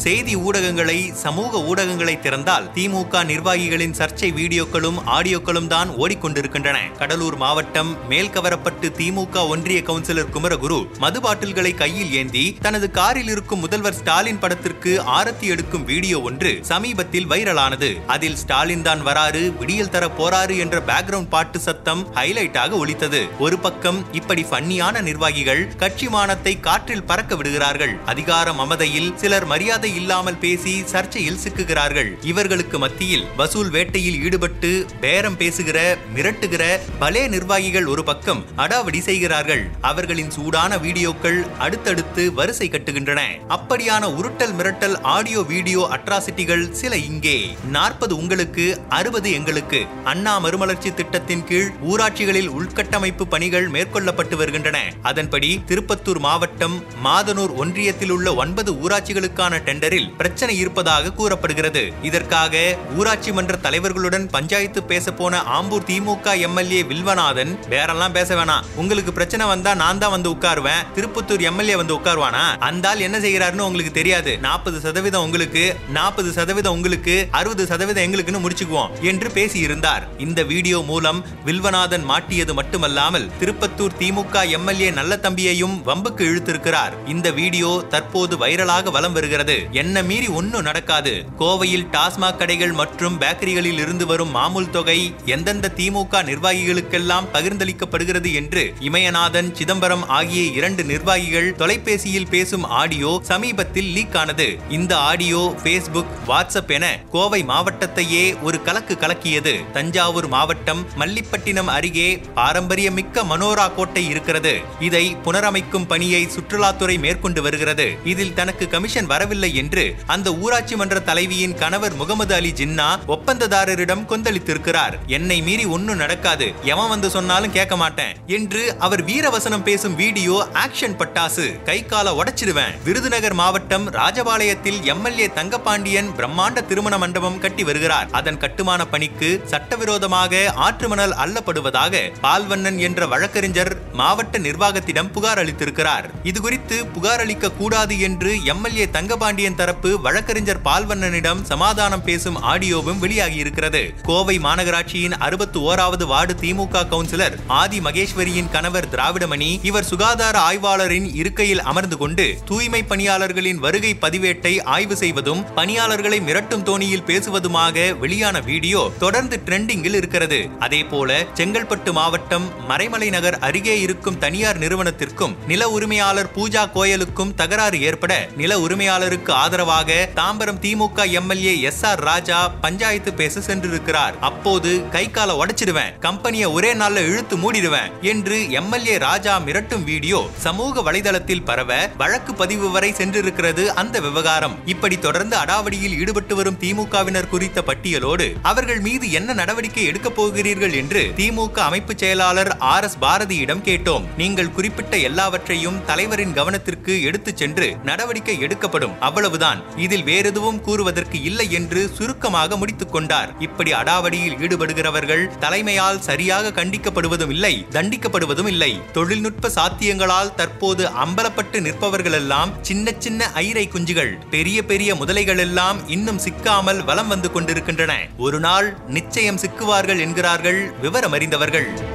செய்தி ஊடகங்களை சமூக ஊடகங்களை திறந்தால் திமுக நிர்வாகிகளின் சர்ச்சை வீடியோக்களும் ஆடியோக்களும் தான் ஓடிக்கொண்டிருக்கின்றன. கடலூர் மாவட்டம் மேல்கவரப்பட்டு திமுக ஒன்றிய கவுன்சிலர் குமரகுரு மது பாட்டில்களை கையில் ஏந்தி தனது காரில் இருக்கும் முதல்வர் ஸ்டாலின் படத்திற்கு ஆரத்தி எடுக்கும் வீடியோ ஒன்று சமீபத்தில் வைரலானது. அதில் ஸ்டாலின் தான் வராறு விடியல் தர போறாரு என்ற பேக்ரவுண்ட் பாட்டு சத்தம் ஹைலைட்டாக ஒலித்தது. ஒரு பக்கம் இப்படி ஃபன்னியான நிர்வாகிகள் கட்சி மானத்தை காற்றில் பறக்க விடுகிறார்கள். அதிகார மமதையில் சிலர் மரியாதை இல்லாமல் பேசி சர்ச்சையில் சிக்குகிறார்கள். இவர்களுக்கு மத்தியில் வசூல் வேட்டையில் ஈடுபட்டு பேரம் பேசுகிற மிரட்டுகிற பலே நிர்வாகிகள் ஒரு பக்கம் அடாவடி செய்கிறார்கள். அவர்களின் சூடான வீடியோக்கள் அடுத்தடுத்து வரிசை கட்டுகின்றன. அப்படியான உருட்டல் மிரட்டல் ஆடியோ வீடியோ அட்ராசிட்டிகள் சில இங்கே. நாற்பது உங்களுக்கு அறுபது எங்களுக்கு. அண்ணா மறுமலர்ச்சி திட்டத்தின் கீழ் ஊராட்சிகளில் உள்கட்டமைப்பு பணிகள் மேற்கொள்ளப்பட்டு வருகின்றன. அதன்படி திருப்பத்தூர் மாவட்டம் மாதனூர் ஒன்றியத்தில் உள்ள ஒன்பது ஊராட்சிகளுக்கான டெண்டரில் பிரச்சனை இருப்பதாக கூறப்படுகிறது. இதற்காக ஊராட்சி மன்ற தலைவர்களுடன் பஞ்சாயத்து பேச போன ஆம்பூர் திமுக எம்எல்ஏ வில்வநாதன் வேறெல்லாம் பேச வேணாம். உங்களுக்கு பிரச்சனை வந்தா நான் தான் வந்து உட்காருவேன். திருப்பத்தூர் எம்எல்ஏ வந்து உட்காருவானா? அந்த ஆள் என்ன செய்கிறாருன்னு உங்களுக்கு தெரியாது. நாற்பது சதவீதம் உங்களுக்கு நாற்பது சதவீதம் உங்களுக்கு அறுபது சதவீதம் எங்களுக்குன்னு முடிச்சுக்குவோம் என்று பேசியிருந்தார். இந்த வீடியோ மூலம் வில்வநாதன் மாட்டியது மட்டுமல்லாமல் திருப்பத்தூர் திமுக எம்எல்ஏ நல்ல தம்பியையும் வம்புக்கு இழுத்திருக்கிறார். இந்த வீடியோ தற்போது வைரலாக வலம் வருகிறது. என்ன மீறி ஒன்னும் நடக்காது. கோவையில் டாஸ்மாக் கடைகள் மற்றும் பேக்கரிகளில் இருந்து வரும் மாமூல் தொகை எந்தெந்த திமுக நிர்வாகிகளுக்கெல்லாம் பகிர்ந்தளிக்கப்படுகிறது என்று இமயநாதன் சிதம்பரம் ஆகிய இரண்டு நிர்வாகிகள் தொலைபேசியில் பேசும் ஆடியோ சமீபத்தில் லீக் ஆனது இந்த ஆடியோ பேஸ்புக் வாட்ஸ்அப் என கோவை மாவட்டத்தையே ஒரு கலக்கு கலக்கியது. தஞ்சாவூர் மாவட்டம் மல்லிப்பட்டினம் அருகே பாரம்பரியமிக்க மனோரா கோட்டை இருக்கிறது. இதை புனரமைக்கும் பணியை சுற்றுலாத்துறை மேற்கொண்டு வருகிறது. இதில் தனக்கு கமிஷன் வரவில்லை என்று அந்த ஊராட்சி மன்ற தலைவியின் கணவர் முகமது அலி ஜின்னா ஒப்பந்ததாரரிடம் கொந்தளித்திருக்கிறார். என்னை மீறி ஒன்னும் நடக்காது. எவன் வந்து சொன்னாலும் கேட்க மாட்டேன் என்று அவர் வீரவசனம் பேசும் வீடியோ ஆக்ஷன் பட்டாசு கை கால உடைச்சிடுவேன். விருதுநகர் மாவட்டம் ராஜபாளையத்தில் எம்எல்ஏ தங்கபாண்டியன் பிரம்மாண்ட திருமண மண்டபம் கட்டி வருகிறார். அதன் கட்டுமான பணிக்கு சட்டவிரோதமாக ஆற்று மணல் அள்ளப்படுவதாக பால்வண்ணன் என்ற வழக்கறிஞர் மாவட்ட நிர்வாகத்திடம் புகார் அளித்திருக்கிறார். இதுகுறித்து புகார் அளிக்க கூடாது என்று எம்எல்ஏ தங்கபாண்டியன் தரப்பு வழக்கறிஞர் பால்வண்ணனிடம் சமாதானம் பேசும் ஆடியோவும் வெளியாகி இருக்கிறது கோவை மாநகராட்சியின் அறுபத்தி ஓராவது வார்டு திமுக கவுன்சிலர் ஆதி மகேஸ்வரியின் கணவர் திராவிடமணி இவர் சுகாதார ஆய்வாளரின் இருக்கையில் அமர்ந்து கொண்டு தூய்மை பணியாளர்களின் வருகை பதிவேட்டை ஆய்வு செய்வதும் பணியாளர்களை மிரட்டும் தோணியில் பேசுவதுமாக வெளியான வீடியோ தொடர்ந்து ட்ரெண்டிங்கில் இருக்கிறது. அதே போல செங்கல்பட்டு மாவட்டம் மறைமலை நகர் அருகே இருக்கும் தனியார் நிறுவனத்திற்கும் நில உரிமையாளர் பூஜா கோயலுக்கும் தகராறு ஏற்பட நில உரிமையாளருக்கு ஆதரவாக Tambaram DMK MLA S R Raja panchayat பேச சென்றிருக்கிறார். அப்போது கை கால உடைச்சிடுவேன். கம்பெனியை ஒரே நாள்ல இழுத்து மூடிடுவேன் என்று எம்எல்ஏ ராஜா மிரட்டும் வீடியோ சமூக வலைதளத்தில் பரவ வழக்கு பதிவு வரை சென்றிருக்கிறது அந்த விவகாரம். இப்படி தொடர்ந்து அடாவடியில் ஈடுபட்டு வரும் திமுகவினர் குறித்த பட்டியலோடு அவர்கள் மீது என்ன நடவடிக்கை எடுக்கப் போகிறீர்கள் என்று திமுக அமைப்பு செயலாளர் ஆர் எஸ் பாரதியிடம் கேட்டோம். நீங்கள் குறிப்பிட்ட எல்லாவற்றையும் தலைவரின் கவனத்திற்கு எடுத்துச் சென்று நடவடிக்கை எடுக்கப்படும். அவ்வளவுதான். இதில் வேறெதுவும் கூறுவதற்கு இல்லை என்று சுருக்கமாக முடித்துக் கொண்டார். இப்படி அடாவடியில் ஈடுபடுகிறவர்கள் தலைமையால் சரியாக கண்டிக்கப்படுவதும் இல்லை தண்டிக்கப்படுவதும் இல்லை. தொழில்நுட்ப சாத்தியங்களால் தற்போது அம்பலப்பட்டு நிற்பவர்கள் எல்லாம் சின்ன சின்ன ஐரை குஞ்சுகள் பெரிய பெரிய முதலைகள் எல்லாம் இன்னும் சிக்காமல் வலம் வந்து கொண்டிருக்கின்றன. ஒரு நாள் நிச்சயம் சிக்குவார்கள் என்கிறார்கள் விவரம் அறிந்தவர்கள்